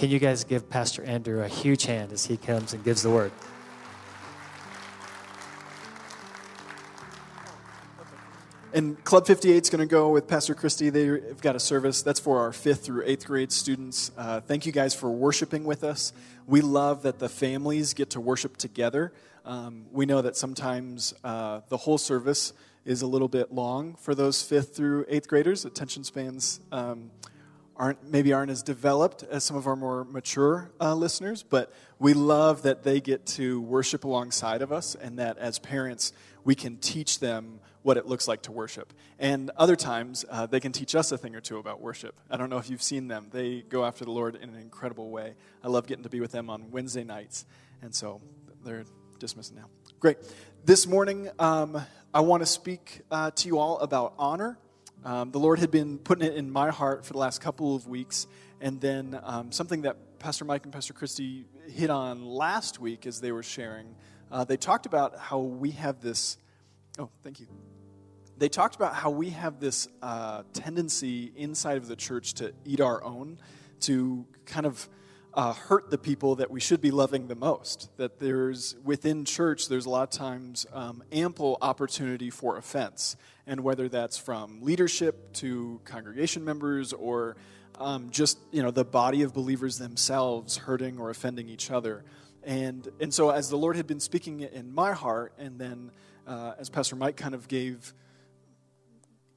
Can you guys give Pastor Andrew a huge hand as he comes and gives the word? And Club 58 is going to go with Pastor Christie. They've got a service that's for our fifth through eighth grade students. Uh, thank you guys for worshiping with us. We love that the families get to worship together. Um, we know that sometimes uh, the whole service is a little bit long for those fifth through eighth graders. Attention spans um, aren't maybe aren't as developed as some of our more mature uh, listeners, but we love that they get to worship alongside of us, and that as parents we can teach them what it looks like to worship. And other times, uh, they can teach us a thing or two about worship. I don't know if you've seen them. They go after the Lord in an incredible way. I love getting to be with them on Wednesday nights. And so they're dismissed now. Great. This morning, um, I want to speak uh, to you all about honor. Um, the Lord had been putting it in my heart for the last couple of weeks. And then um, something that Pastor Mike and Pastor Christy hit on last week as they were sharing, uh, they talked about how we have this. Oh, thank you they talked about how we have this uh, tendency inside of the church to eat our own, to kind of uh, hurt the people that we should be loving the most. That there's, within church, there's a lot of times um, ample opportunity for offense. And whether that's from leadership to congregation members or um, just, you know, the body of believers themselves hurting or offending each other. And, and so as the Lord had been speaking in my heart, and then uh, as Pastor Mike kind of gave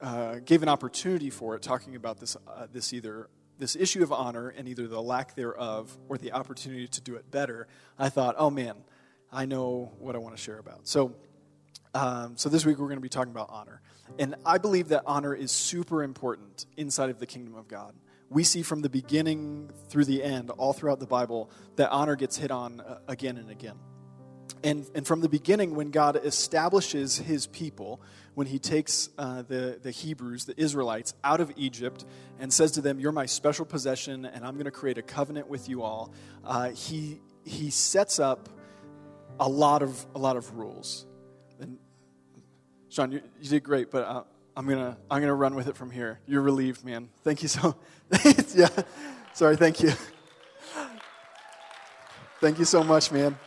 uh, gave an opportunity for it, talking about this, uh, this either this issue of honor and either the lack thereof or the opportunity to do it better. I thought, oh man, I know what I want to share about. So, um, so this week we're going to be talking about honor, and I believe that honor is super important inside of the kingdom of God. We see from the beginning through the end, all throughout the Bible, that honor gets hit on uh, again and again. And, and from the beginning, when God establishes his people, when he takes uh, the, the Hebrews, the Israelites, out of Egypt and says to them, You're my special possession, and I'm going to create a covenant with you all, uh, he, he sets up a lot of, a lot of rules. And Sean, you, you did great, but uh, I'm going to I'm gonna run with it from here. You're relieved, man. Thank you so Yeah. Sorry, thank you. Thank you so much, man.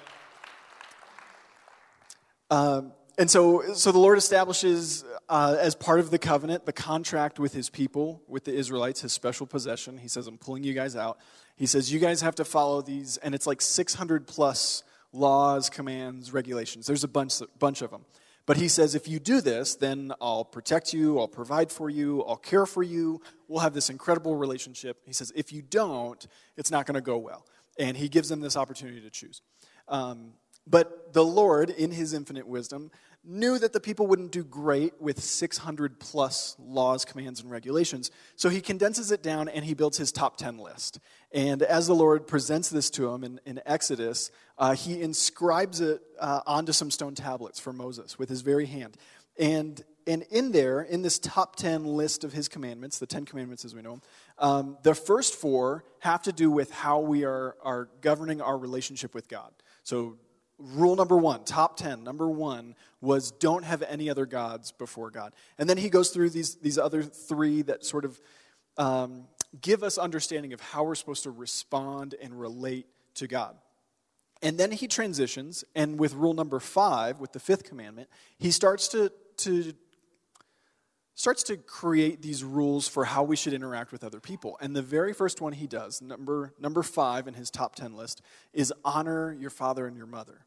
Um, and so, so the Lord establishes uh, as part of the covenant the contract with his people, with the Israelites, his special possession. He says, I'm pulling you guys out. He says, You guys have to follow these, and it's like 600 plus laws, commands, regulations. There's a bunch, bunch of them. But he says, If you do this, then I'll protect you, I'll provide for you, I'll care for you, we'll have this incredible relationship. He says, If you don't, it's not going to go well. And he gives them this opportunity to choose. Um, but the Lord, in his infinite wisdom, knew that the people wouldn't do great with 600 plus laws, commands, and regulations. So he condenses it down and he builds his top 10 list. And as the Lord presents this to him in, in Exodus, uh, he inscribes it uh, onto some stone tablets for Moses with his very hand. And, and in there, in this top 10 list of his commandments, the 10 commandments as we know them, um, the first four have to do with how we are, are governing our relationship with God. So rule number one, top 10, number one was don't have any other gods before God. And then he goes through these, these other three that sort of um, give us understanding of how we're supposed to respond and relate to God. And then he transitions, and with rule number five, with the fifth commandment, he starts to, to starts to create these rules for how we should interact with other people. And the very first one he does, number, number five in his top 10 list, is honor your father and your mother.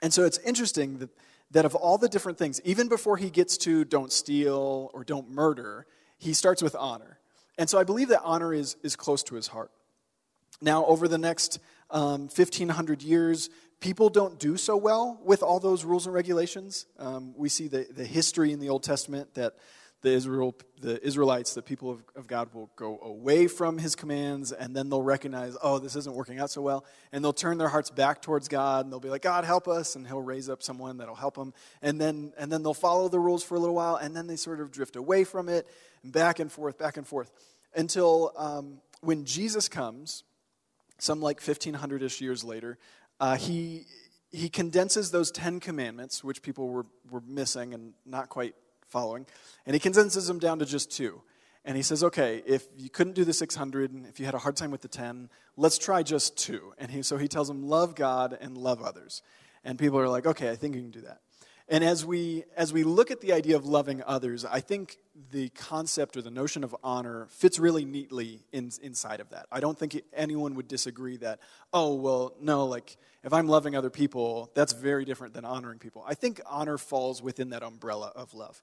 And so it's interesting that, that of all the different things, even before he gets to don't steal or don't murder, he starts with honor. And so I believe that honor is, is close to his heart. Now, over the next um, 1,500 years, people don't do so well with all those rules and regulations. Um, we see the, the history in the Old Testament that the, Israel, the Israelites, the people of, of God, will go away from his commands, and then they'll recognize, oh, this isn't working out so well. And they'll turn their hearts back towards God, and they'll be like, God, help us. And he'll raise up someone that'll help them. And then, and then they'll follow the rules for a little while, and then they sort of drift away from it, and back and forth, back and forth. Until um, when Jesus comes, some like 1500 ish years later, uh, he, he condenses those 10 commandments, which people were, were missing and not quite following, and he condenses them down to just two. And he says, okay, if you couldn't do the 600, and if you had a hard time with the 10, let's try just two. And he, so he tells them, love God and love others. And people are like, okay, I think you can do that. And as we, as we look at the idea of loving others, I think the concept or the notion of honor fits really neatly in, inside of that. I don't think anyone would disagree that, oh, well, no, like if I'm loving other people, that's very different than honoring people. I think honor falls within that umbrella of love.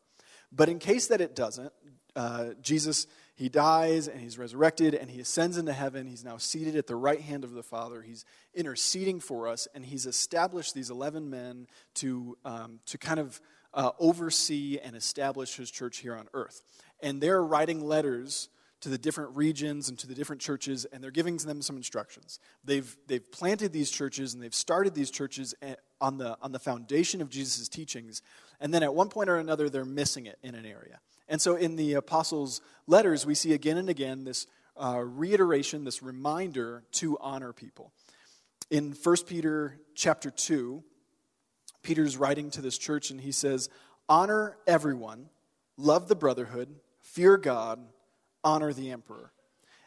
But in case that it doesn't, uh, Jesus, he dies and he's resurrected and he ascends into heaven. He's now seated at the right hand of the Father. He's interceding for us and he's established these 11 men to, um, to kind of uh, oversee and establish his church here on earth. And they're writing letters to the different regions and to the different churches, and they're giving them some instructions. They've, they've planted these churches and they've started these churches on the, on the foundation of Jesus' teachings, and then at one point or another, they're missing it in an area. And so in the apostles' letters, we see again and again this uh, reiteration, this reminder to honor people. In 1 Peter chapter 2, Peter's writing to this church and he says, Honor everyone, love the brotherhood, fear God, honor the emperor.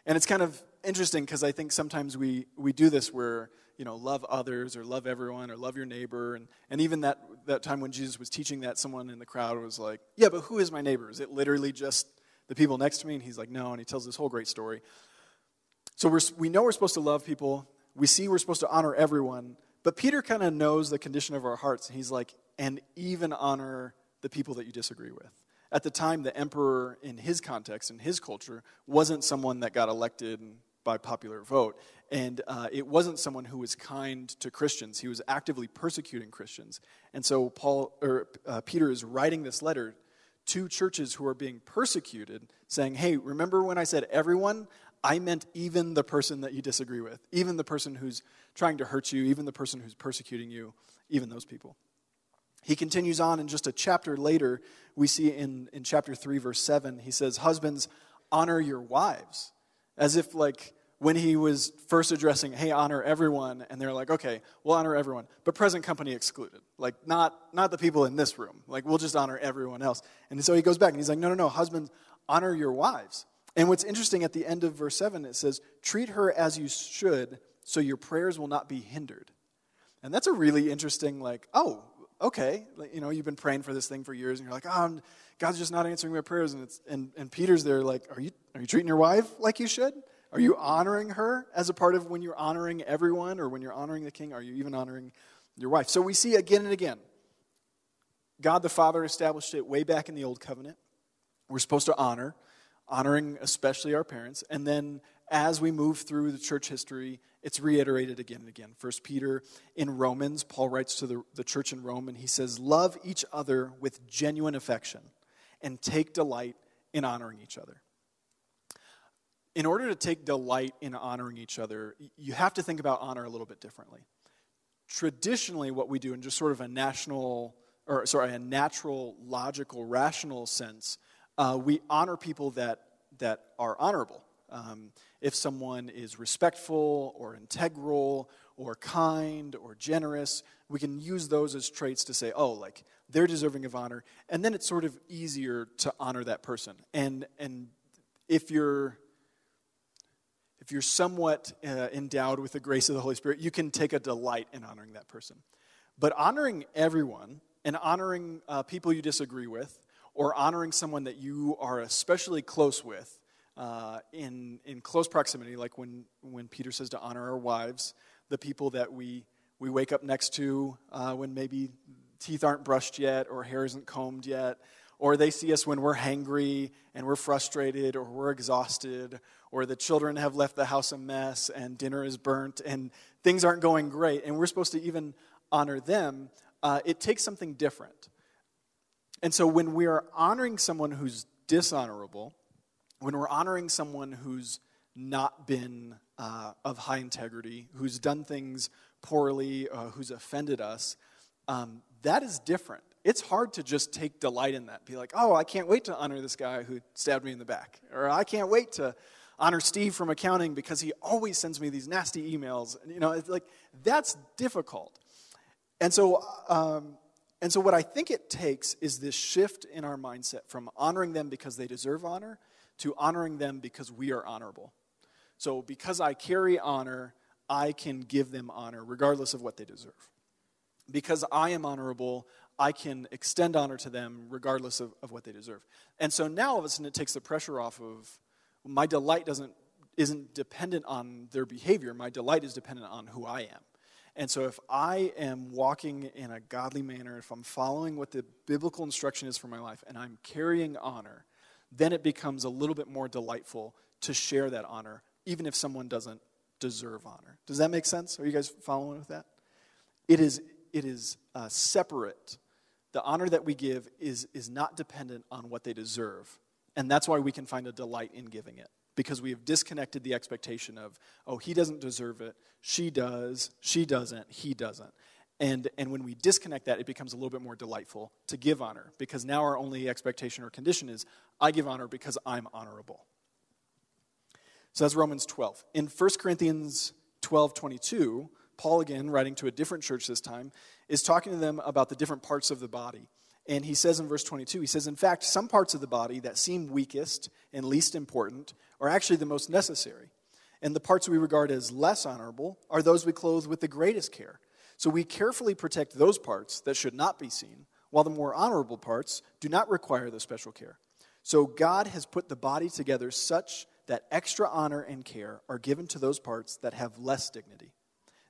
And it's kind of interesting because I think sometimes we, we do this where, you know, love others or love everyone or love your neighbor. And, and even that, that time when Jesus was teaching that, someone in the crowd was like, Yeah, but who is my neighbor? Is it literally just the people next to me? And he's like, No. And he tells this whole great story. So we're, we know we're supposed to love people. We see we're supposed to honor everyone. But Peter kind of knows the condition of our hearts. And he's like, And even honor the people that you disagree with. At the time, the emperor, in his context, in his culture, wasn't someone that got elected by popular vote. And uh, it wasn't someone who was kind to Christians. He was actively persecuting Christians. And so Paul, or, uh, Peter is writing this letter to churches who are being persecuted, saying, Hey, remember when I said everyone? I meant even the person that you disagree with, even the person who's trying to hurt you, even the person who's persecuting you, even those people. He continues on, and just a chapter later, we see in, in chapter 3, verse 7, he says, Husbands, honor your wives. As if, like, when he was first addressing, hey, honor everyone, and they're like, okay, we'll honor everyone, but present company excluded. Like, not, not the people in this room. Like, we'll just honor everyone else. And so he goes back and he's like, no, no, no, husbands, honor your wives. And what's interesting at the end of verse 7, it says, treat her as you should, so your prayers will not be hindered. And that's a really interesting, like, oh, okay, you know, you've been praying for this thing for years, and you're like, oh, God's just not answering my prayers. And, it's, and, and Peter's there, like, are you, are you treating your wife like you should? Are you honoring her as a part of when you're honoring everyone, or when you're honoring the king? Are you even honoring your wife? So we see again and again, God the Father established it way back in the Old Covenant. We're supposed to honor, honoring especially our parents. And then as we move through the church history, it's reiterated again and again. First Peter in Romans, Paul writes to the, the church in Rome, and he says, Love each other with genuine affection and take delight in honoring each other. In order to take delight in honoring each other, you have to think about honor a little bit differently. Traditionally, what we do in just sort of a national, or sorry, a natural, logical, rational sense, uh, we honor people that, that are honorable. Um, if someone is respectful or integral or kind or generous, we can use those as traits to say, oh, like they're deserving of honor. And then it's sort of easier to honor that person. And, and if you're if you're somewhat uh, endowed with the grace of the Holy Spirit, you can take a delight in honoring that person. But honoring everyone and honoring uh, people you disagree with, or honoring someone that you are especially close with, uh, in, in close proximity, like when, when Peter says to honor our wives, the people that we, we wake up next to uh, when maybe teeth aren't brushed yet or hair isn't combed yet, or they see us when we're hangry and we're frustrated or we're exhausted, or the children have left the house a mess and dinner is burnt and things aren't going great, and we're supposed to even honor them, uh, it takes something different. And so when we are honoring someone who's dishonorable, when we're honoring someone who's not been uh, of high integrity, who's done things poorly, uh, who's offended us, um, that is different. It's hard to just take delight in that. Be like, oh, I can't wait to honor this guy who stabbed me in the back. Or I can't wait to honor Steve from accounting because he always sends me these nasty emails. You know, it's like that's difficult. And so, um, and so what I think it takes is this shift in our mindset from honoring them because they deserve honor to honoring them because we are honorable. So, because I carry honor, I can give them honor regardless of what they deserve. Because I am honorable, I can extend honor to them regardless of, of what they deserve. And so now all of a sudden it takes the pressure off of my delight doesn't isn't dependent on their behavior. My delight is dependent on who I am. And so, if I am walking in a godly manner, if I'm following what the biblical instruction is for my life, and I'm carrying honor, then it becomes a little bit more delightful to share that honor, even if someone doesn't deserve honor. Does that make sense? Are you guys following with that? It is, it is uh, separate. The honor that we give is, is not dependent on what they deserve. And that's why we can find a delight in giving it because we have disconnected the expectation of, oh, he doesn't deserve it, she does, she doesn't, he doesn't. And, and when we disconnect that, it becomes a little bit more delightful to give honor because now our only expectation or condition is, I give honor because I'm honorable. So that's Romans 12. In 1 Corinthians 12 22, Paul, again, writing to a different church this time, is talking to them about the different parts of the body. And he says in verse 22, he says, In fact, some parts of the body that seem weakest and least important are actually the most necessary. And the parts we regard as less honorable are those we clothe with the greatest care. So we carefully protect those parts that should not be seen, while the more honorable parts do not require the special care. So God has put the body together such that extra honor and care are given to those parts that have less dignity.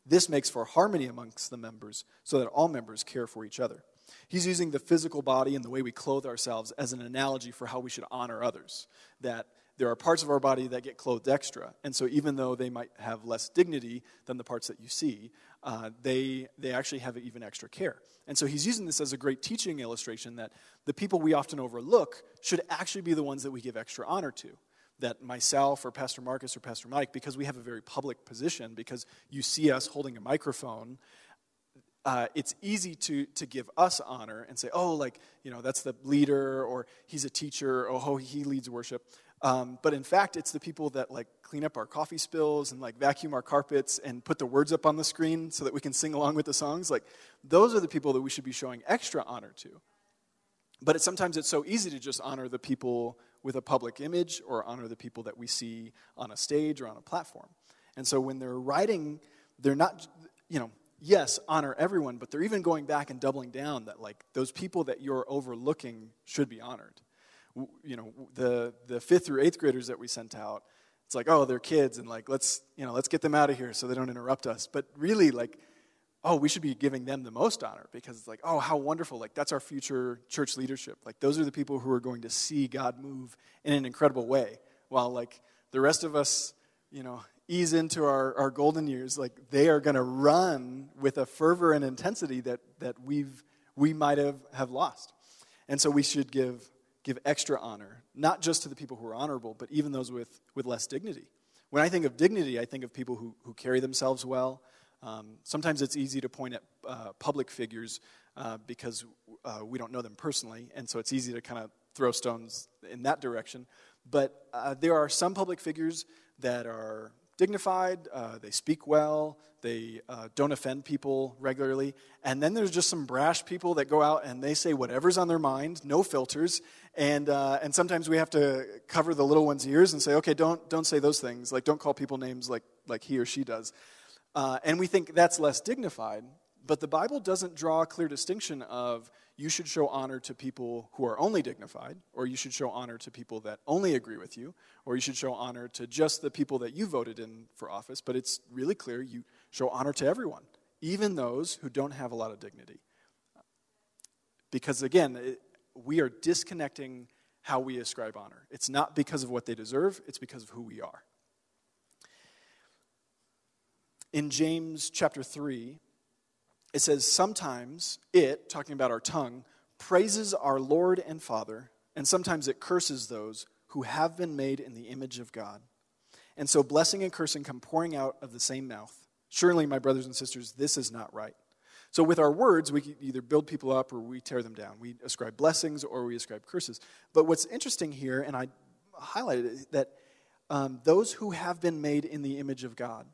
This makes for harmony amongst the members so that all members care for each other. He's using the physical body and the way we clothe ourselves as an analogy for how we should honor others. That there are parts of our body that get clothed extra. And so, even though they might have less dignity than the parts that you see, uh, they, they actually have even extra care. And so, he's using this as a great teaching illustration that the people we often overlook should actually be the ones that we give extra honor to. That myself or Pastor Marcus or Pastor Mike, because we have a very public position, because you see us holding a microphone, uh, it's easy to, to give us honor and say, oh, like, you know, that's the leader, or he's a teacher, oh, he leads worship. Um, but in fact, it's the people that like clean up our coffee spills and like vacuum our carpets and put the words up on the screen so that we can sing along with the songs. Like those are the people that we should be showing extra honor to. But it's, sometimes it's so easy to just honor the people with a public image or honor the people that we see on a stage or on a platform. And so when they're writing, they're not, you know, yes, honor everyone, but they're even going back and doubling down that like those people that you're overlooking should be honored you know, the, the fifth through eighth graders that we sent out, it's like, oh, they're kids, and like, let's, you know, let's get them out of here so they don't interrupt us. But really, like, oh, we should be giving them the most honor because it's like, oh, how wonderful. Like, that's our future church leadership. Like, those are the people who are going to see God move in an incredible way. While, like, the rest of us, you know, ease into our, our golden years, like, they are going to run with a fervor and intensity that, that we've, we might have, have lost. And so we should give give extra honor, not just to the people who are honorable, but even those with, with less dignity. When I think of dignity, I think of people who, who carry themselves well. Um, sometimes it's easy to point at uh, public figures uh, because uh, we don't know them personally, and so it's easy to kind of throw stones in that direction. But uh, there are some public figures that are dignified, uh, they speak well, they uh, don't offend people regularly. And then there's just some brash people that go out and they say whatever's on their mind, no filters. And, and sometimes we have to cover the little one's ears and say, okay, don't, don't say those things. Like, don't call people names like, like he or she does. Uh, and we think that's less dignified. But the Bible doesn't draw a clear distinction of you should show honor to people who are only dignified, or you should show honor to people that only agree with you, or you should show honor to just the people that you voted in for office. But it's really clear you show honor to everyone, even those who don't have a lot of dignity. Because again, it, we are disconnecting how we ascribe honor. It's not because of what they deserve, it's because of who we are. In James chapter 3, it says, Sometimes it, talking about our tongue, praises our Lord and Father, and sometimes it curses those who have been made in the image of God. And so blessing and cursing come pouring out of the same mouth. Surely, my brothers and sisters, this is not right. So, with our words, we either build people up or we tear them down. We ascribe blessings or we ascribe curses. But what's interesting here, and I highlighted it, that um, those who have been made in the image of God,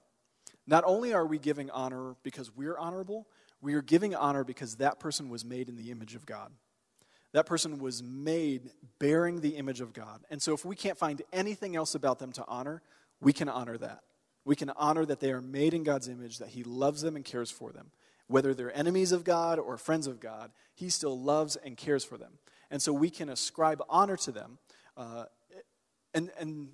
not only are we giving honor because we're honorable, we are giving honor because that person was made in the image of God. That person was made bearing the image of God. And so if we can't find anything else about them to honor, we can honor that. We can honor that they are made in God's image, that He loves them and cares for them. Whether they're enemies of God or friends of God, He still loves and cares for them. And so we can ascribe honor to them. Uh, and, and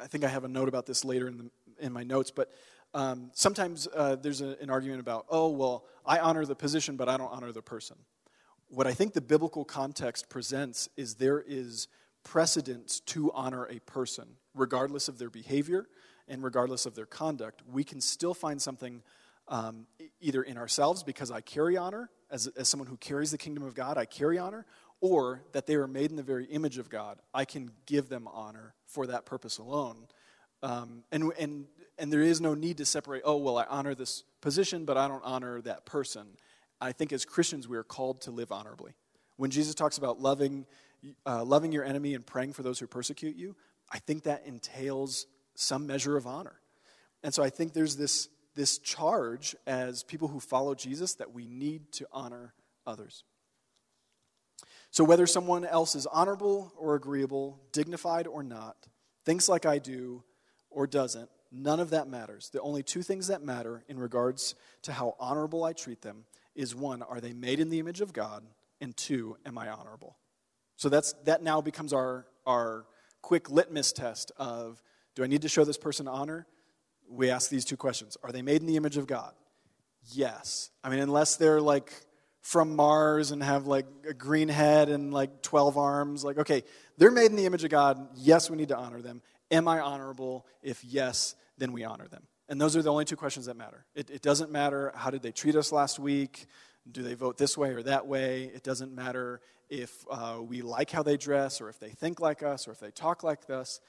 I think I have a note about this later in, the, in my notes, but um, sometimes uh, there's a, an argument about, oh, well, I honor the position, but I don't honor the person. What I think the biblical context presents is there is precedence to honor a person, regardless of their behavior and regardless of their conduct. We can still find something um, either in ourselves because I carry honor, as, as someone who carries the kingdom of God, I carry honor, or that they were made in the very image of God. I can give them honor for that purpose alone. Um, and, and, and there is no need to separate, oh, well, I honor this position, but I don't honor that person. I think as Christians, we are called to live honorably. When Jesus talks about loving, uh, loving your enemy and praying for those who persecute you, I think that entails some measure of honor. And so I think there's this, this charge as people who follow Jesus that we need to honor others. So, whether someone else is honorable or agreeable, dignified or not, thinks like I do or doesn't, none of that matters. The only two things that matter in regards to how honorable I treat them is one, are they made in the image of God? And two, am I honorable? So that's, that now becomes our, our quick litmus test of do I need to show this person honor? We ask these two questions Are they made in the image of God? Yes. I mean, unless they're like from Mars and have like a green head and like 12 arms. Like, okay, they're made in the image of God. Yes, we need to honor them. Am I honorable? If yes, then we honor them. And those are the only two questions that matter. It, it doesn't matter how did they treat us last week? Do they vote this way or that way? It doesn't matter if uh, we like how they dress or if they think like us or if they talk like us.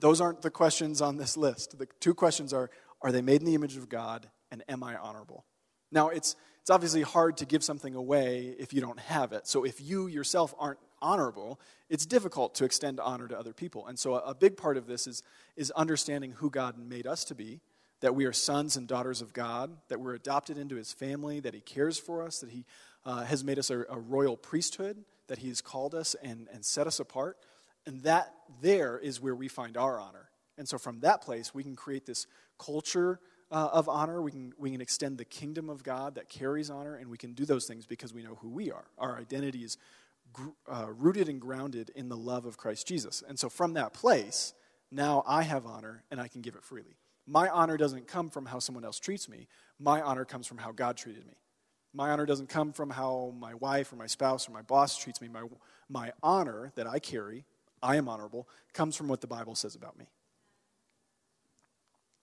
Those aren't the questions on this list. The two questions are Are they made in the image of God? And am I honorable? Now, it's, it's obviously hard to give something away if you don't have it. So if you yourself aren't honorable, it's difficult to extend honor to other people. And so a, a big part of this is, is understanding who God made us to be, that we are sons and daughters of God, that we're adopted into his family, that he cares for us, that he uh, has made us a, a, royal priesthood, that he has called us and, and set us apart. And that there is where we find our honor. And so from that place, we can create this culture uh, of honor. We can, we can extend the kingdom of God that carries honor, and we can do those things because we know who we are. Our identity is uh, rooted and grounded in the love of Christ Jesus. And so from that place, now I have honor and I can give it freely. My honor doesn't come from how someone else treats me, my honor comes from how God treated me. My honor doesn't come from how my wife or my spouse or my boss treats me. My, my honor that I carry, I am honorable, comes from what the Bible says about me.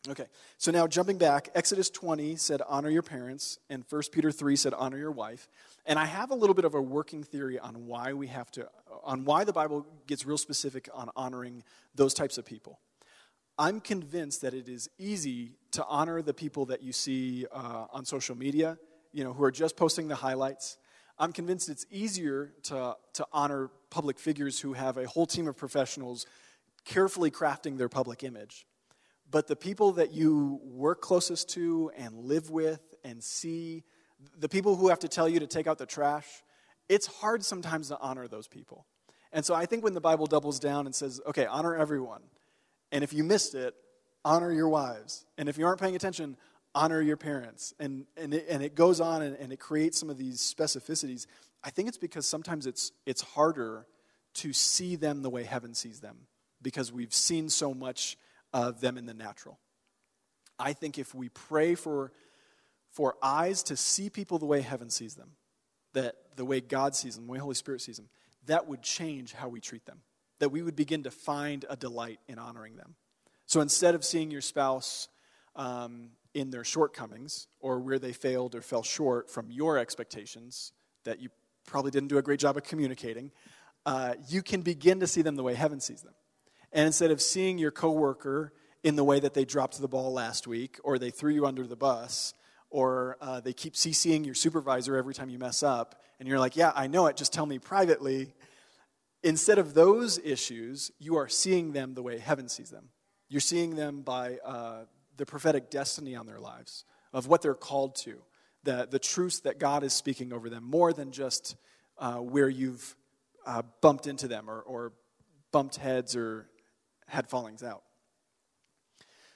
Okay, so now jumping back, Exodus 20 said, honor your parents, and 1 Peter 3 said, honor your wife. And I have a little bit of a working theory on why we have to, on why the Bible gets real specific on honoring those types of people. I'm convinced that it is easy to honor the people that you see uh, on social media, you know, who are just posting the highlights. I'm convinced it's easier to, to honor public figures who have a whole team of professionals carefully crafting their public image. But the people that you work closest to and live with and see, the people who have to tell you to take out the trash, it's hard sometimes to honor those people. And so I think when the Bible doubles down and says, okay, honor everyone. And if you missed it, honor your wives. And if you aren't paying attention, honor your parents. And, and, it, and it goes on and, and it creates some of these specificities. I think it's because sometimes it's, it's harder to see them the way heaven sees them because we've seen so much of them in the natural. I think if we pray for, for eyes to see people the way heaven sees them, that the way God sees them, the way Holy Spirit sees them, that would change how we treat them. That we would begin to find a delight in honoring them. So instead of seeing your spouse um, in their shortcomings or where they failed or fell short from your expectations that you probably didn't do a great job of communicating, uh, you can begin to see them the way heaven sees them. And instead of seeing your coworker in the way that they dropped the ball last week, or they threw you under the bus, or uh, they keep CCing your supervisor every time you mess up, and you're like, yeah, I know it, just tell me privately. Instead of those issues, you are seeing them the way heaven sees them. You're seeing them by uh, the prophetic destiny on their lives, of what they're called to, the, the truths that God is speaking over them, more than just uh, where you've uh, bumped into them or, or bumped heads or had fallings out.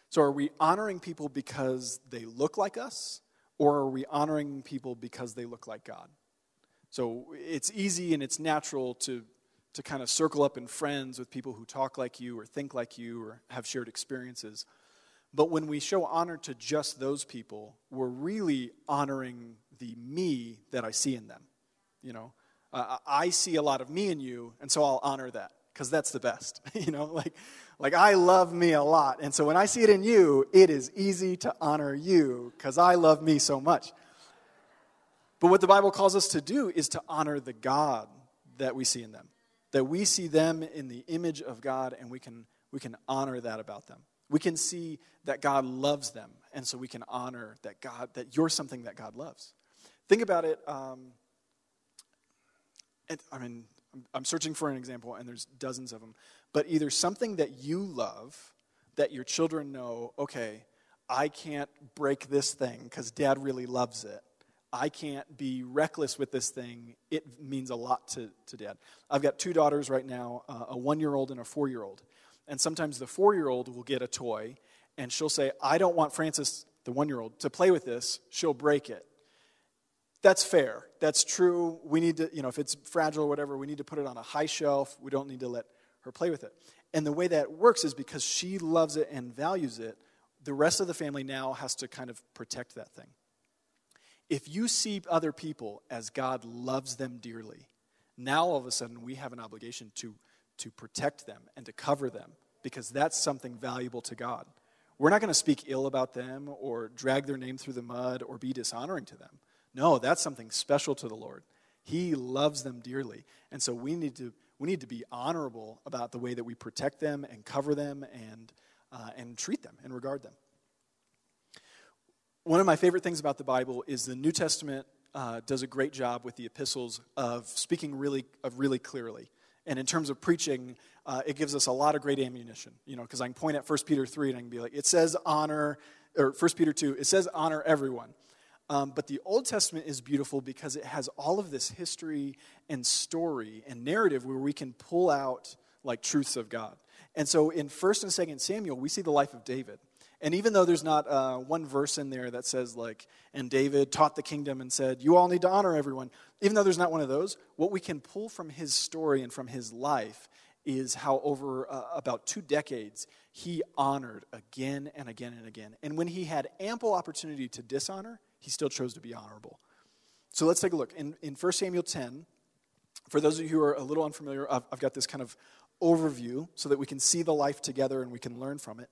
So, are we honoring people because they look like us, or are we honoring people because they look like God? So, it's easy and it's natural to, to kind of circle up in friends with people who talk like you, or think like you, or have shared experiences. But when we show honor to just those people, we're really honoring the me that I see in them. You know, uh, I see a lot of me in you, and so I'll honor that because that's the best. you know, like, like I love me a lot. And so when I see it in you, it is easy to honor you because I love me so much. But what the Bible calls us to do is to honor the God that we see in them. That we see them in the image of God and we can, we can honor that about them. We can see that God loves them, and so we can honor that God, that you're something that God loves. Think about it. Um, it I mean, I'm searching for an example, and there's dozens of them. But either something that you love, that your children know, okay, I can't break this thing because dad really loves it. I can't be reckless with this thing. It means a lot to, to dad. I've got two daughters right now, uh, a one year old and a four year old. And sometimes the four year old will get a toy, and she'll say, I don't want Francis, the one year old, to play with this. She'll break it. That's fair. That's true. We need to, you know, if it's fragile or whatever, we need to put it on a high shelf. We don't need to let her play with it. And the way that works is because she loves it and values it, the rest of the family now has to kind of protect that thing. If you see other people as God loves them dearly, now all of a sudden we have an obligation to, to protect them and to cover them because that's something valuable to God. We're not going to speak ill about them or drag their name through the mud or be dishonoring to them. No, that's something special to the Lord. He loves them dearly. And so we need to, we need to be honorable about the way that we protect them and cover them and, uh, and treat them and regard them. One of my favorite things about the Bible is the New Testament uh, does a great job with the epistles of speaking really, of really clearly. And in terms of preaching, uh, it gives us a lot of great ammunition, you know, because I can point at 1 Peter 3 and I can be like, it says honor, or 1 Peter 2, it says honor everyone. Um, but the Old Testament is beautiful because it has all of this history and story and narrative where we can pull out like truths of God. And so in 1st and 2nd Samuel, we see the life of David. And even though there's not uh, one verse in there that says, like, and David taught the kingdom and said, you all need to honor everyone, even though there's not one of those, what we can pull from his story and from his life is how over uh, about two decades he honored again and again and again. And when he had ample opportunity to dishonor, he still chose to be honorable. So let's take a look. In, in 1 Samuel 10, for those of you who are a little unfamiliar, I've, I've got this kind of overview so that we can see the life together and we can learn from it.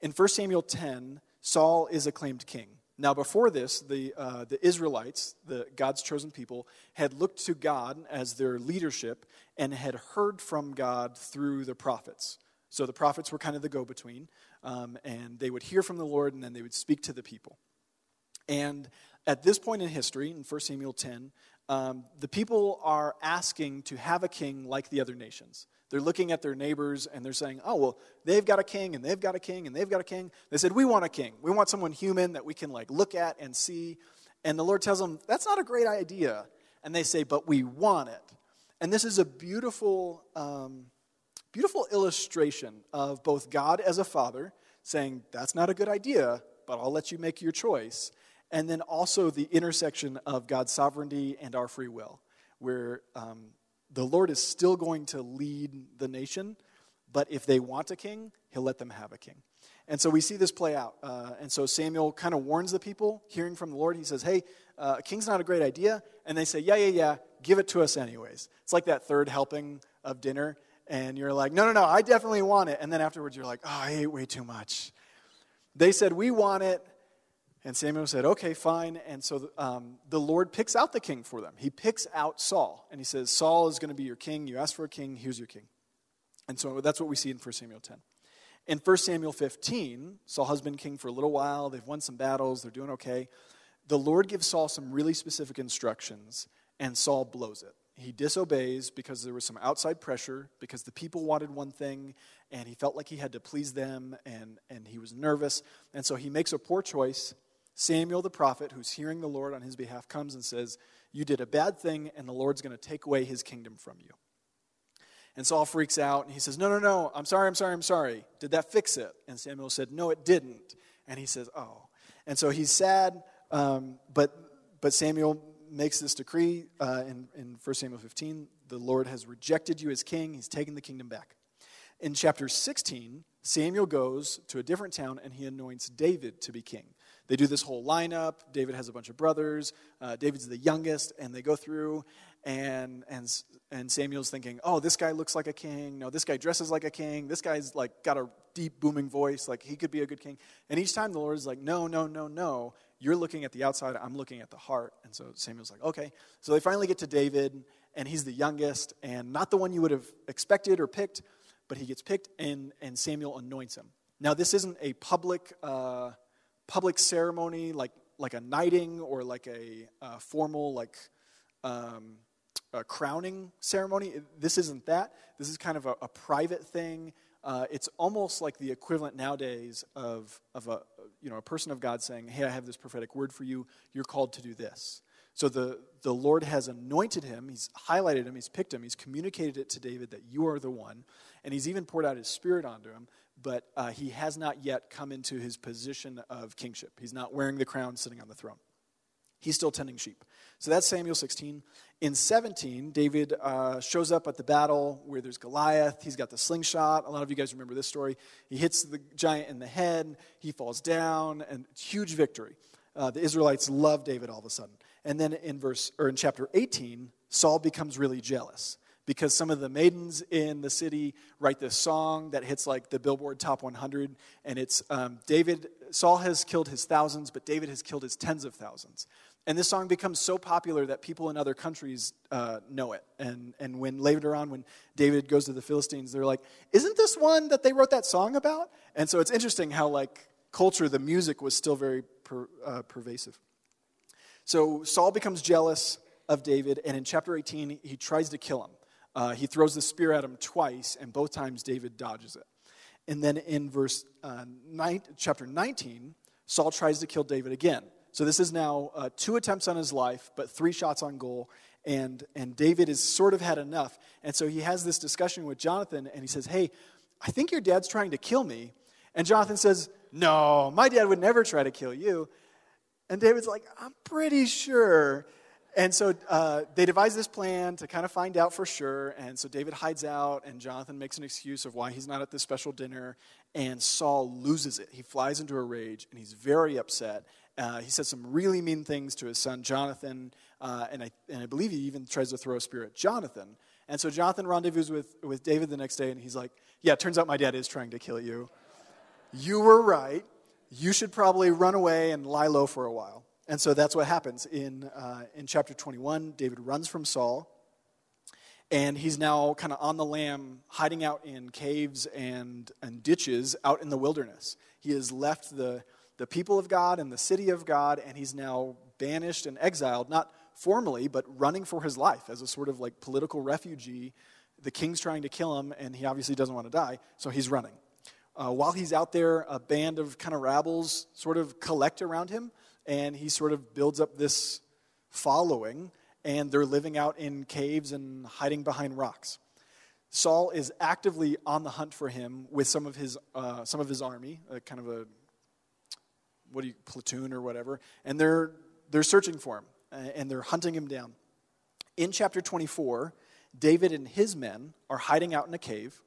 In 1 Samuel 10, Saul is acclaimed king. Now, before this, the, uh, the Israelites, the, God's chosen people, had looked to God as their leadership and had heard from God through the prophets. So the prophets were kind of the go between, um, and they would hear from the Lord and then they would speak to the people. And at this point in history, in 1 Samuel 10, um, the people are asking to have a king like the other nations. They're looking at their neighbors and they're saying, oh, well, they've got a king and they've got a king and they've got a king. They said, we want a king. We want someone human that we can like look at and see. And the Lord tells them, that's not a great idea. And they say, but we want it. And this is a beautiful, um, beautiful illustration of both God as a father saying, that's not a good idea, but I'll let you make your choice and then also the intersection of God's sovereignty and our free will, where um, the Lord is still going to lead the nation, but if they want a king, he'll let them have a king. And so we see this play out. Uh, and so Samuel kind of warns the people, hearing from the Lord. He says, Hey, uh, a king's not a great idea. And they say, Yeah, yeah, yeah, give it to us anyways. It's like that third helping of dinner. And you're like, No, no, no, I definitely want it. And then afterwards, you're like, Oh, I ate way too much. They said, We want it. And Samuel said, Okay, fine. And so um, the Lord picks out the king for them. He picks out Saul. And he says, Saul is going to be your king. You asked for a king. Here's your king. And so that's what we see in 1 Samuel 10. In 1 Samuel 15, Saul has been king for a little while. They've won some battles. They're doing okay. The Lord gives Saul some really specific instructions, and Saul blows it. He disobeys because there was some outside pressure, because the people wanted one thing, and he felt like he had to please them, and, and he was nervous. And so he makes a poor choice Samuel the prophet, who's hearing the Lord on his behalf, comes and says, You did a bad thing, and the Lord's going to take away his kingdom from you. And Saul freaks out and he says, No, no, no, I'm sorry, I'm sorry, I'm sorry. Did that fix it? And Samuel said, No, it didn't. And he says, Oh. And so he's sad, um, but, but Samuel makes this decree uh, in, in 1 Samuel 15 the Lord has rejected you as king, he's taken the kingdom back. In chapter 16, Samuel goes to a different town and he anoints David to be king. They do this whole lineup. David has a bunch of brothers. Uh, David's the youngest, and they go through, and, and, and Samuel's thinking, oh, this guy looks like a king. No, this guy dresses like a king. This guy's like got a deep, booming voice. Like he could be a good king. And each time the Lord is like, no, no, no, no. You're looking at the outside. I'm looking at the heart. And so Samuel's like, okay. So they finally get to David, and he's the youngest, and not the one you would have expected or picked, but he gets picked, and, and Samuel anoints him. Now, this isn't a public, uh, public ceremony like, like a knighting or like a formal, like, um, a crowning ceremony. This isn't that. This is kind of a, a private thing. Uh, it's almost like the equivalent nowadays of, of a, you know, a person of God saying, Hey, I have this prophetic word for you. You're called to do this. So the, the Lord has anointed him, he's highlighted him, he's picked him, he's communicated it to David that you are the one, and he's even poured out his spirit onto him, but uh, he has not yet come into his position of kingship. He's not wearing the crown sitting on the throne. He's still tending sheep. So that's Samuel 16. In 17, David uh, shows up at the battle where there's Goliath. He's got the slingshot. A lot of you guys remember this story. He hits the giant in the head, he falls down, and huge victory. Uh, the Israelites love David all of a sudden. And then in verse or in chapter 18, Saul becomes really jealous because some of the maidens in the city write this song that hits like the Billboard Top 100, and it's um, David. Saul has killed his thousands, but David has killed his tens of thousands. And this song becomes so popular that people in other countries uh, know it. And, and when later on, when David goes to the Philistines, they're like, Isn't this one that they wrote that song about? And so it's interesting how, like, culture, the music was still very per, uh, pervasive. So Saul becomes jealous of David, and in chapter 18, he tries to kill him. Uh, he throws the spear at him twice, and both times David dodges it. And then in verse uh, nine, chapter 19, Saul tries to kill David again. So this is now uh, two attempts on his life, but three shots on goal. And, and David has sort of had enough. And so he has this discussion with Jonathan, and he says, Hey, I think your dad's trying to kill me. And Jonathan says, No, my dad would never try to kill you. And David's like, I'm pretty sure. And so uh, they devise this plan to kind of find out for sure. And so David hides out, and Jonathan makes an excuse of why he's not at this special dinner. And Saul loses it. He flies into a rage, and he's very upset. Uh, he says some really mean things to his son Jonathan, uh, and, I, and I believe he even tries to throw a spear at Jonathan. And so Jonathan rendezvous with, with David the next day, and he's like, Yeah, turns out my dad is trying to kill you. You were right you should probably run away and lie low for a while. And so that's what happens. In, uh, in chapter 21, David runs from Saul, and he's now kind of on the lam, hiding out in caves and, and ditches out in the wilderness. He has left the, the people of God and the city of God, and he's now banished and exiled, not formally, but running for his life as a sort of like political refugee. The king's trying to kill him, and he obviously doesn't want to die, so he's running. Uh, while he's out there, a band of kind of rabbles sort of collect around him, and he sort of builds up this following, and they're living out in caves and hiding behind rocks. Saul is actively on the hunt for him with some of his, uh, some of his army, kind of a what do you platoon or whatever, and they're they're searching for him and they're hunting him down. In chapter 24, David and his men are hiding out in a cave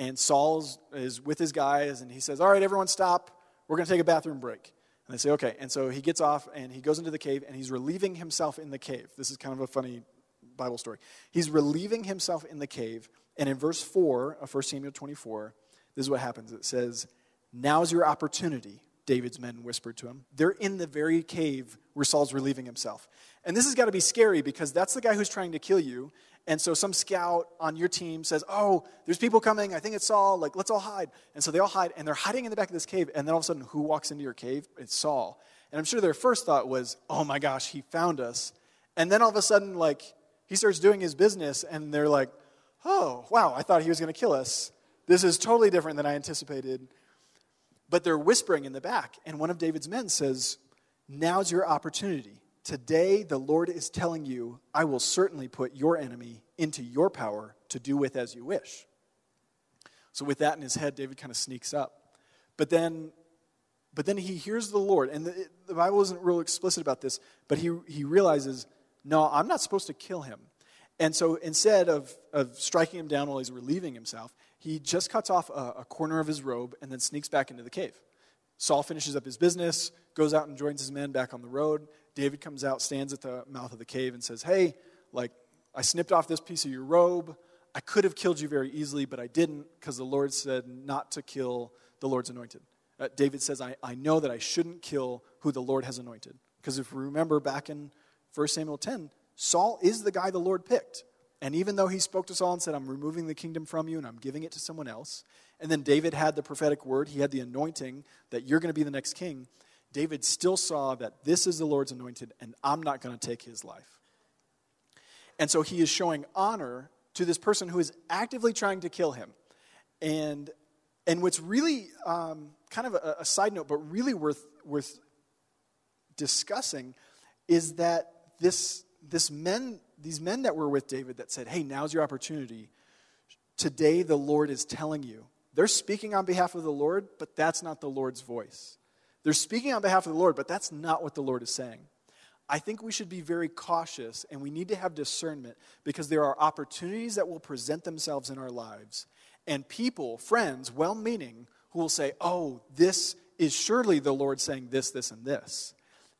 and Saul is with his guys, and he says, All right, everyone stop. We're going to take a bathroom break. And they say, Okay. And so he gets off and he goes into the cave and he's relieving himself in the cave. This is kind of a funny Bible story. He's relieving himself in the cave. And in verse 4 of 1 Samuel 24, this is what happens it says, Now's your opportunity, David's men whispered to him. They're in the very cave where Saul's relieving himself. And this has got to be scary because that's the guy who's trying to kill you. And so some scout on your team says, Oh, there's people coming. I think it's Saul. Like, let's all hide. And so they all hide, and they're hiding in the back of this cave. And then all of a sudden, who walks into your cave? It's Saul. And I'm sure their first thought was, Oh my gosh, he found us. And then all of a sudden, like, he starts doing his business, and they're like, Oh, wow, I thought he was going to kill us. This is totally different than I anticipated. But they're whispering in the back, and one of David's men says, Now's your opportunity. Today, the Lord is telling you, I will certainly put your enemy into your power to do with as you wish. So, with that in his head, David kind of sneaks up. But then, but then he hears the Lord, and the, the Bible isn't real explicit about this, but he, he realizes, no, I'm not supposed to kill him. And so instead of, of striking him down while he's relieving himself, he just cuts off a, a corner of his robe and then sneaks back into the cave. Saul finishes up his business, goes out and joins his men back on the road. David comes out, stands at the mouth of the cave, and says, Hey, like, I snipped off this piece of your robe. I could have killed you very easily, but I didn't because the Lord said not to kill the Lord's anointed. Uh, David says, I, I know that I shouldn't kill who the Lord has anointed. Because if we remember back in 1 Samuel 10, Saul is the guy the Lord picked. And even though he spoke to Saul and said, I'm removing the kingdom from you and I'm giving it to someone else, and then David had the prophetic word, he had the anointing that you're going to be the next king, David still saw that this is the Lord's anointed and I'm not going to take his life. And so he is showing honor to this person who is actively trying to kill him. And, and what's really um, kind of a, a side note, but really worth, worth discussing, is that this, this men, these men that were with David that said, Hey, now's your opportunity. Today the Lord is telling you. They're speaking on behalf of the Lord, but that's not the Lord's voice. They're speaking on behalf of the Lord, but that's not what the Lord is saying. I think we should be very cautious and we need to have discernment because there are opportunities that will present themselves in our lives. And people, friends, well meaning, who will say, Oh, this is surely the Lord saying this, this, and this.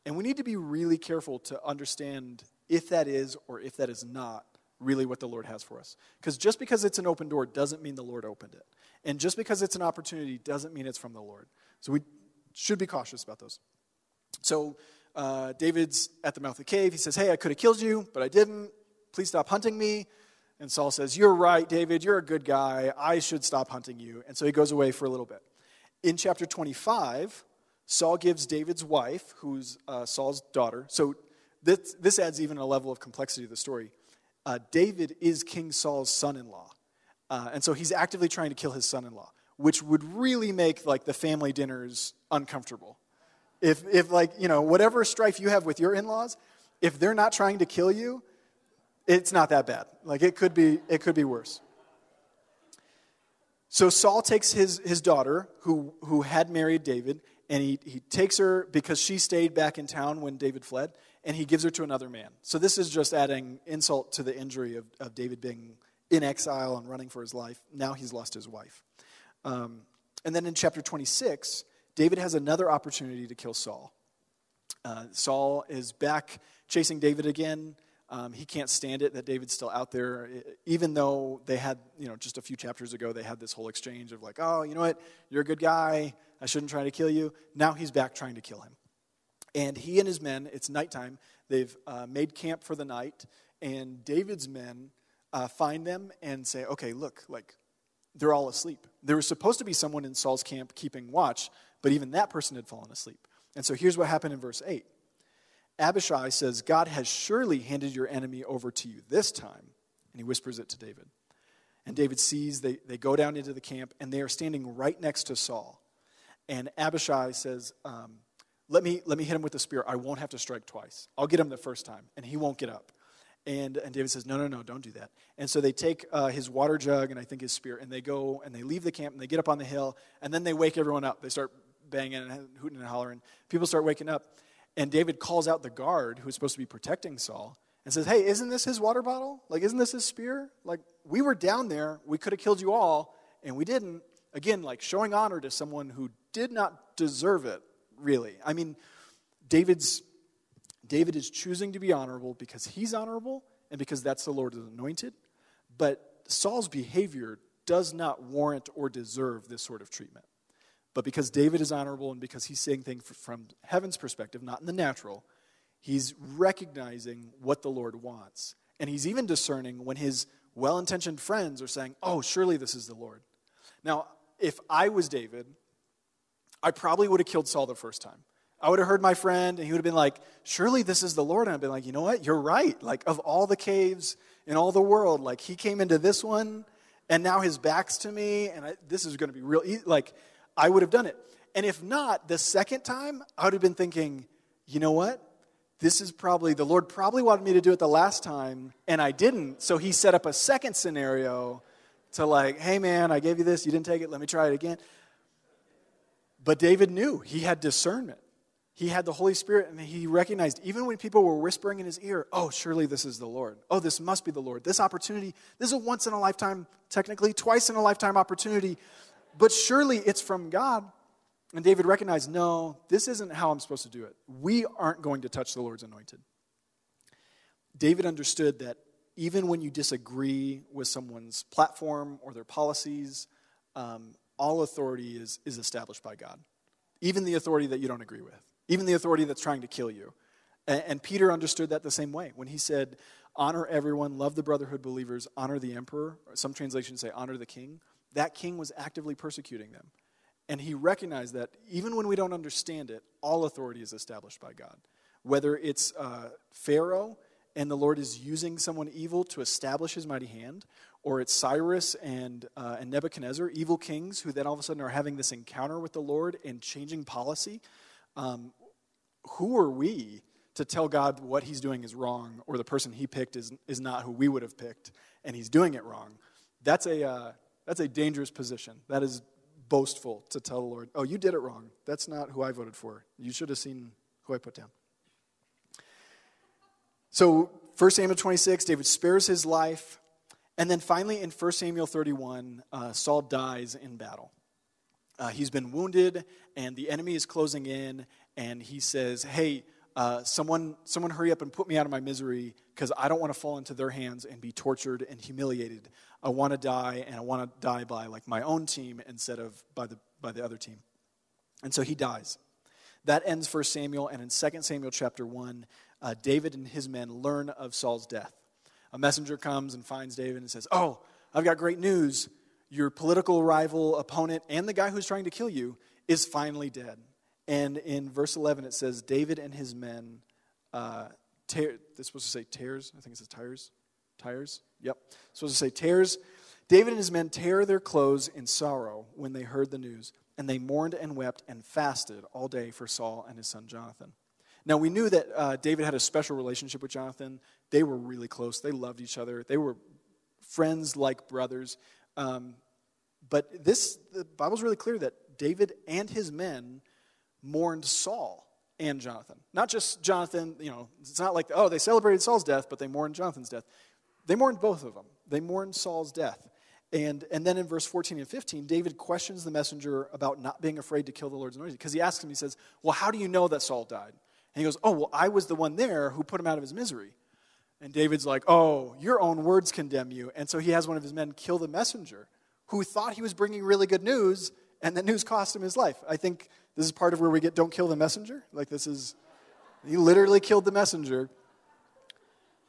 And we need to be really careful to understand if that is or if that is not really what the Lord has for us. Because just because it's an open door doesn't mean the Lord opened it. And just because it's an opportunity doesn't mean it's from the Lord. So we should be cautious about those. So uh, David's at the mouth of the cave. He says, Hey, I could have killed you, but I didn't. Please stop hunting me. And Saul says, You're right, David. You're a good guy. I should stop hunting you. And so he goes away for a little bit. In chapter 25, Saul gives David's wife, who's uh, Saul's daughter, so this, this adds even a level of complexity to the story. Uh, David is King Saul's son in law. Uh, and so he's actively trying to kill his son in law, which would really make like the family dinners uncomfortable. If, if like, you know, whatever strife you have with your in laws, if they're not trying to kill you, it's not that bad. Like it could be, it could be worse. So Saul takes his, his daughter, who, who had married David, and he, he takes her because she stayed back in town when David fled, and he gives her to another man. So this is just adding insult to the injury of, of David being in exile and running for his life. Now he's lost his wife. Um, and then in chapter 26, David has another opportunity to kill Saul. Uh, Saul is back chasing David again. Um, he can't stand it that David's still out there, even though they had, you know, just a few chapters ago, they had this whole exchange of like, oh, you know what, you're a good guy, I shouldn't try to kill you. Now he's back trying to kill him. And he and his men, it's nighttime, they've uh, made camp for the night, and David's men uh, find them and say, okay, look, like, they're all asleep. There was supposed to be someone in Saul's camp keeping watch, but even that person had fallen asleep. And so here's what happened in verse 8 Abishai says, God has surely handed your enemy over to you this time. And he whispers it to David. And David sees, they, they go down into the camp, and they are standing right next to Saul. And Abishai says, um, let, me, let me hit him with the spear. I won't have to strike twice. I'll get him the first time, and he won't get up. And, and David says, No, no, no, don't do that. And so they take uh, his water jug and I think his spear, and they go and they leave the camp and they get up on the hill, and then they wake everyone up. They start banging and hooting and hollering. People start waking up. And David calls out the guard who's supposed to be protecting Saul and says, Hey, isn't this his water bottle? Like, isn't this his spear? Like, we were down there. We could have killed you all, and we didn't. Again, like showing honor to someone who did not deserve it, really. I mean, David's, David is choosing to be honorable because he's honorable and because that's the Lord's anointed. But Saul's behavior does not warrant or deserve this sort of treatment. But because David is honorable and because he's saying things from heaven's perspective, not in the natural, he's recognizing what the Lord wants. And he's even discerning when his well intentioned friends are saying, Oh, surely this is the Lord. Now, if I was David, I probably would have killed Saul the first time. I would have heard my friend, and he would have been like, Surely this is the Lord. And I'd been like, You know what? You're right. Like, of all the caves in all the world, like, he came into this one, and now his back's to me, and I, this is going to be real. Easy. Like, I would have done it. And if not, the second time, I would have been thinking, you know what? This is probably, the Lord probably wanted me to do it the last time, and I didn't. So he set up a second scenario to, like, hey man, I gave you this, you didn't take it, let me try it again. But David knew he had discernment. He had the Holy Spirit, and he recognized, even when people were whispering in his ear, oh, surely this is the Lord. Oh, this must be the Lord. This opportunity, this is a once in a lifetime, technically, twice in a lifetime opportunity, but surely it's from God. And David recognized, no, this isn't how I'm supposed to do it. We aren't going to touch the Lord's anointed. David understood that even when you disagree with someone's platform or their policies, um, all authority is, is established by God, even the authority that you don't agree with even the authority that's trying to kill you. And, and Peter understood that the same way when he said, Honor everyone, love the brotherhood believers, honor the emperor. Some translations say, Honor the king. That king was actively persecuting them. And he recognized that even when we don't understand it, all authority is established by God. Whether it's uh, Pharaoh and the Lord is using someone evil to establish his mighty hand, or it's Cyrus and, uh, and Nebuchadnezzar, evil kings who then all of a sudden are having this encounter with the Lord and changing policy. Um, who are we to tell God what he's doing is wrong or the person he picked is, is not who we would have picked and he's doing it wrong? That's a, uh, that's a dangerous position. That is boastful to tell the Lord, oh, you did it wrong. That's not who I voted for. You should have seen who I put down. So, 1 Samuel 26, David spares his life. And then finally, in 1 Samuel 31, uh, Saul dies in battle. Uh, he's been wounded, and the enemy is closing in, and he says, Hey, uh, someone, someone hurry up and put me out of my misery because I don't want to fall into their hands and be tortured and humiliated. I want to die, and I want to die by like my own team instead of by the, by the other team. And so he dies. That ends First Samuel, and in 2 Samuel chapter 1, uh, David and his men learn of Saul's death. A messenger comes and finds David and says, Oh, I've got great news. Your political rival, opponent, and the guy who's trying to kill you is finally dead. And in verse 11, it says, David and his men, uh, tear, they're supposed to say tears. I think it says tires. Tires? Yep. It's supposed to say tears. David and his men tear their clothes in sorrow when they heard the news, and they mourned and wept and fasted all day for Saul and his son Jonathan. Now, we knew that uh, David had a special relationship with Jonathan. They were really close, they loved each other, they were friends like brothers. Um, but this, the Bible's really clear that David and his men mourned Saul and Jonathan. Not just Jonathan, you know, it's not like, oh, they celebrated Saul's death, but they mourned Jonathan's death. They mourned both of them. They mourned Saul's death. And, and then in verse 14 and 15, David questions the messenger about not being afraid to kill the Lord's anointed. Because he asks him, he says, Well, how do you know that Saul died? And he goes, Oh, well, I was the one there who put him out of his misery. And David's like, Oh, your own words condemn you. And so he has one of his men kill the messenger who thought he was bringing really good news, and the news cost him his life. I think this is part of where we get don't kill the messenger. Like, this is, he literally killed the messenger.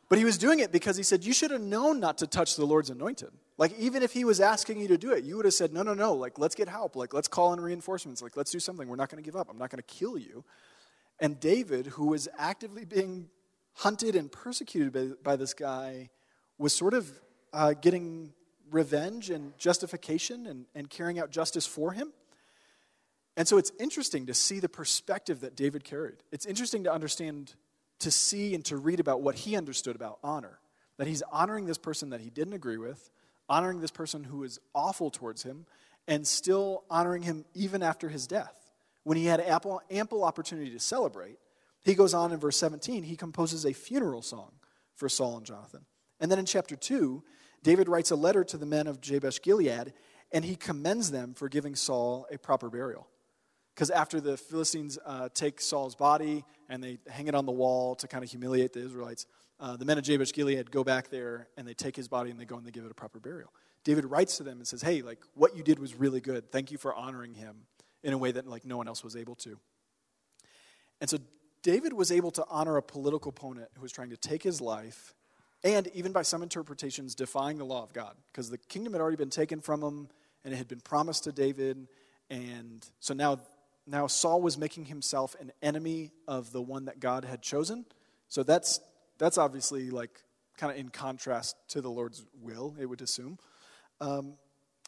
But he was doing it because he said, You should have known not to touch the Lord's anointed. Like, even if he was asking you to do it, you would have said, No, no, no. Like, let's get help. Like, let's call in reinforcements. Like, let's do something. We're not going to give up. I'm not going to kill you. And David, who was actively being hunted and persecuted by, by this guy, was sort of uh, getting revenge and justification and, and carrying out justice for him. And so it's interesting to see the perspective that David carried. It's interesting to understand, to see, and to read about what he understood about honor. That he's honoring this person that he didn't agree with, honoring this person who is awful towards him, and still honoring him even after his death. When he had ample, ample opportunity to celebrate, he goes on in verse 17, he composes a funeral song for Saul and Jonathan. And then in chapter 2, David writes a letter to the men of Jabesh Gilead, and he commends them for giving Saul a proper burial. Because after the Philistines uh, take Saul's body and they hang it on the wall to kind of humiliate the Israelites, uh, the men of Jabesh Gilead go back there and they take his body and they go and they give it a proper burial. David writes to them and says, "Hey, like what you did was really good. Thank you for honoring him in a way that like no one else was able to." And so David was able to honor a political opponent who was trying to take his life and even by some interpretations defying the law of God because the kingdom had already been taken from him and it had been promised to David and so now now Saul was making himself an enemy of the one that God had chosen. So that's that's obviously like kind of in contrast to the Lord's will, it would assume. Um,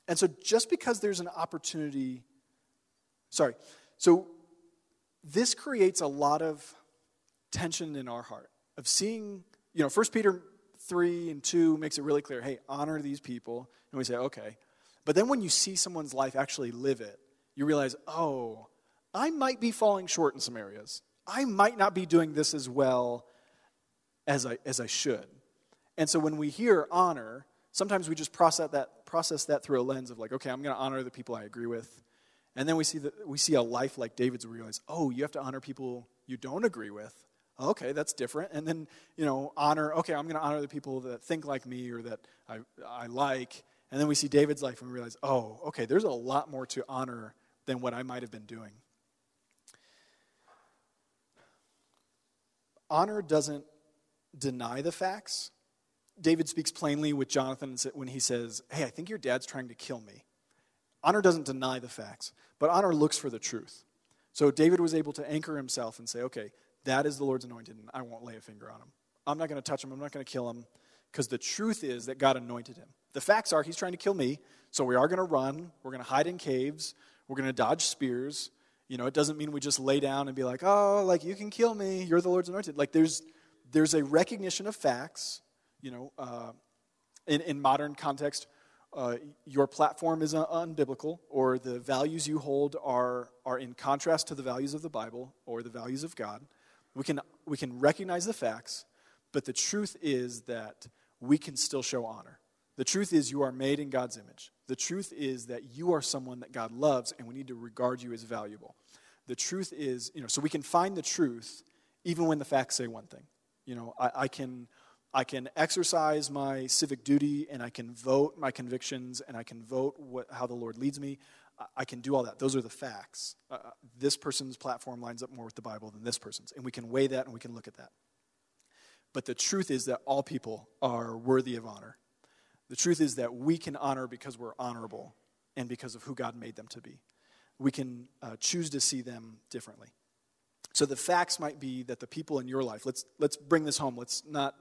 and so just because there's an opportunity, sorry, so this creates a lot of tension in our heart of seeing, you know, 1 Peter 3 and 2 makes it really clear hey, honor these people. And we say, okay. But then when you see someone's life actually live it, you realize, oh, I might be falling short in some areas. I might not be doing this as well as I, as I should. And so when we hear honor, sometimes we just process that, process that through a lens of like, okay, I'm going to honor the people I agree with. And then we see, that, we see a life like David's where we realize, oh, you have to honor people you don't agree with. Okay, that's different. And then, you know, honor, okay, I'm going to honor the people that think like me or that I, I like. And then we see David's life and we realize, oh, okay, there's a lot more to honor than what I might have been doing. Honor doesn't deny the facts. David speaks plainly with Jonathan when he says, Hey, I think your dad's trying to kill me. Honor doesn't deny the facts, but honor looks for the truth. So David was able to anchor himself and say, Okay, that is the Lord's anointed, and I won't lay a finger on him. I'm not going to touch him, I'm not going to kill him, because the truth is that God anointed him. The facts are he's trying to kill me, so we are going to run, we're going to hide in caves, we're going to dodge spears. You know, it doesn't mean we just lay down and be like, oh, like you can kill me, you're the Lord's anointed. Like there's there's a recognition of facts. You know, uh, in in modern context, uh, your platform is unbiblical, or the values you hold are are in contrast to the values of the Bible or the values of God. We can we can recognize the facts, but the truth is that we can still show honor. The truth is, you are made in God's image. The truth is that you are someone that God loves, and we need to regard you as valuable. The truth is, you know, so we can find the truth even when the facts say one thing. You know, I, I can. I can exercise my civic duty and I can vote my convictions and I can vote what, how the Lord leads me. I can do all that. Those are the facts. Uh, uh, this person's platform lines up more with the Bible than this person's. And we can weigh that and we can look at that. But the truth is that all people are worthy of honor. The truth is that we can honor because we're honorable and because of who God made them to be. We can uh, choose to see them differently. So the facts might be that the people in your life, let's, let's bring this home. Let's not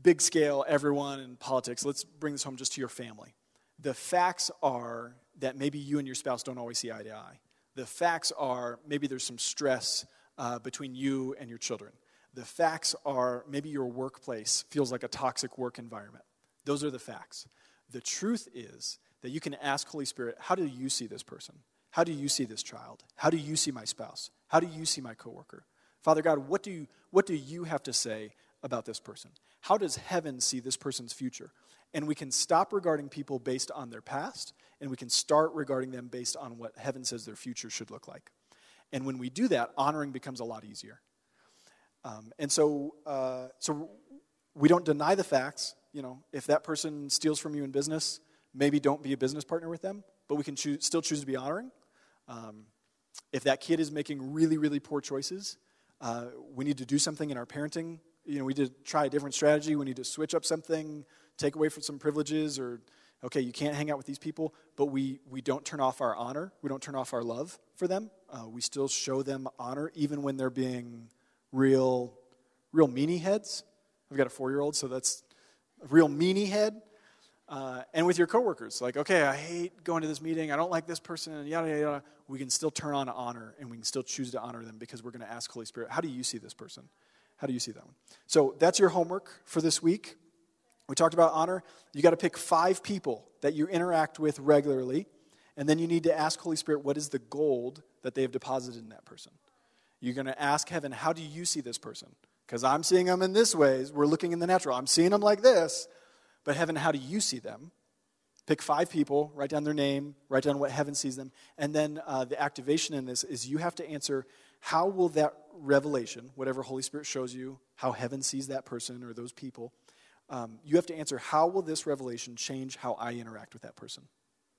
big scale everyone in politics. Let's bring this home just to your family. The facts are that maybe you and your spouse don't always see eye to eye. The facts are maybe there's some stress uh, between you and your children. The facts are maybe your workplace feels like a toxic work environment. Those are the facts. The truth is that you can ask Holy Spirit, how do you see this person? How do you see this child? How do you see my spouse? How do you see my coworker? Father God, what do you, what do you have to say about this person? How does heaven see this person's future? And we can stop regarding people based on their past, and we can start regarding them based on what heaven says their future should look like. And when we do that, honoring becomes a lot easier. Um, and so, uh, so we don't deny the facts, you know, if that person steals from you in business, maybe don't be a business partner with them, but we can choose, still choose to be honoring. Um, if that kid is making really, really poor choices, uh, we need to do something in our parenting. You know, we need to try a different strategy. We need to switch up something, take away from some privileges, or okay, you can't hang out with these people. But we we don't turn off our honor. We don't turn off our love for them. Uh, we still show them honor, even when they're being real, real meanie heads. I've got a four-year-old, so that's a real meanie head. Uh, and with your coworkers, like, okay, I hate going to this meeting, I don't like this person, and yada, yada, yada. We can still turn on honor and we can still choose to honor them because we're going to ask Holy Spirit, how do you see this person? How do you see that one? So that's your homework for this week. We talked about honor. You got to pick five people that you interact with regularly, and then you need to ask Holy Spirit, what is the gold that they have deposited in that person? You're going to ask heaven, how do you see this person? Because I'm seeing them in this way. We're looking in the natural. I'm seeing them like this. But heaven, how do you see them? Pick five people, write down their name, write down what heaven sees them. And then uh, the activation in this is you have to answer how will that revelation, whatever Holy Spirit shows you, how heaven sees that person or those people, um, you have to answer how will this revelation change how I interact with that person?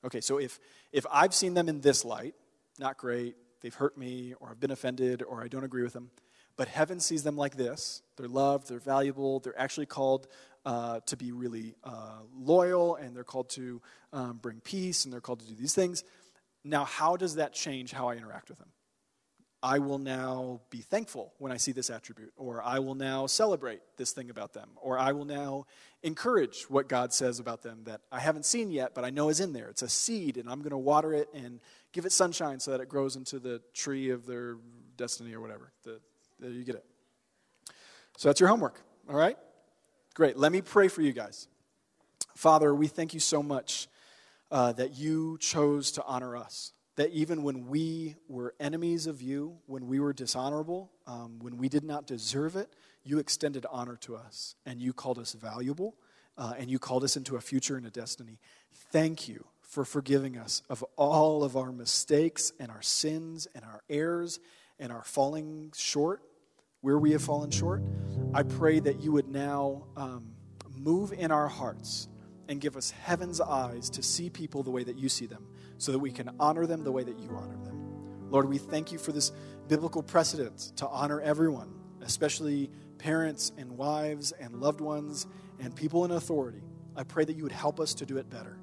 Okay, so if, if I've seen them in this light, not great, they've hurt me, or I've been offended, or I don't agree with them, but heaven sees them like this they're loved, they're valuable, they're actually called uh, to be really uh, loyal, and they're called to um, bring peace, and they're called to do these things. Now, how does that change how I interact with them? I will now be thankful when I see this attribute, or I will now celebrate this thing about them, or I will now encourage what God says about them that I haven't seen yet, but I know is in there. It's a seed, and I'm going to water it and give it sunshine so that it grows into the tree of their destiny or whatever, the you get it. So that's your homework, all right? Great. Let me pray for you guys. Father, we thank you so much uh, that you chose to honor us. That even when we were enemies of you, when we were dishonorable, um, when we did not deserve it, you extended honor to us and you called us valuable uh, and you called us into a future and a destiny. Thank you for forgiving us of all of our mistakes and our sins and our errors and are falling short, where we have fallen short. I pray that you would now um, move in our hearts and give us heaven's eyes to see people the way that you see them so that we can honor them the way that you honor them. Lord, we thank you for this biblical precedent to honor everyone, especially parents and wives and loved ones and people in authority. I pray that you would help us to do it better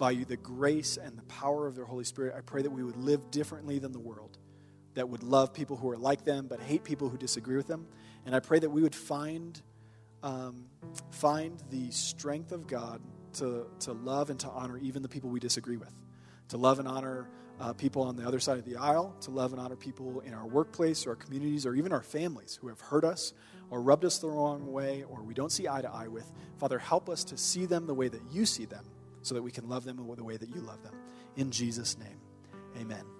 by you, the grace and the power of the Holy Spirit, I pray that we would live differently than the world, that would love people who are like them but hate people who disagree with them. And I pray that we would find, um, find the strength of God to, to love and to honor even the people we disagree with, to love and honor uh, people on the other side of the aisle, to love and honor people in our workplace or our communities or even our families who have hurt us or rubbed us the wrong way or we don't see eye to eye with. Father, help us to see them the way that you see them so that we can love them the way that you love them. In Jesus' name, amen.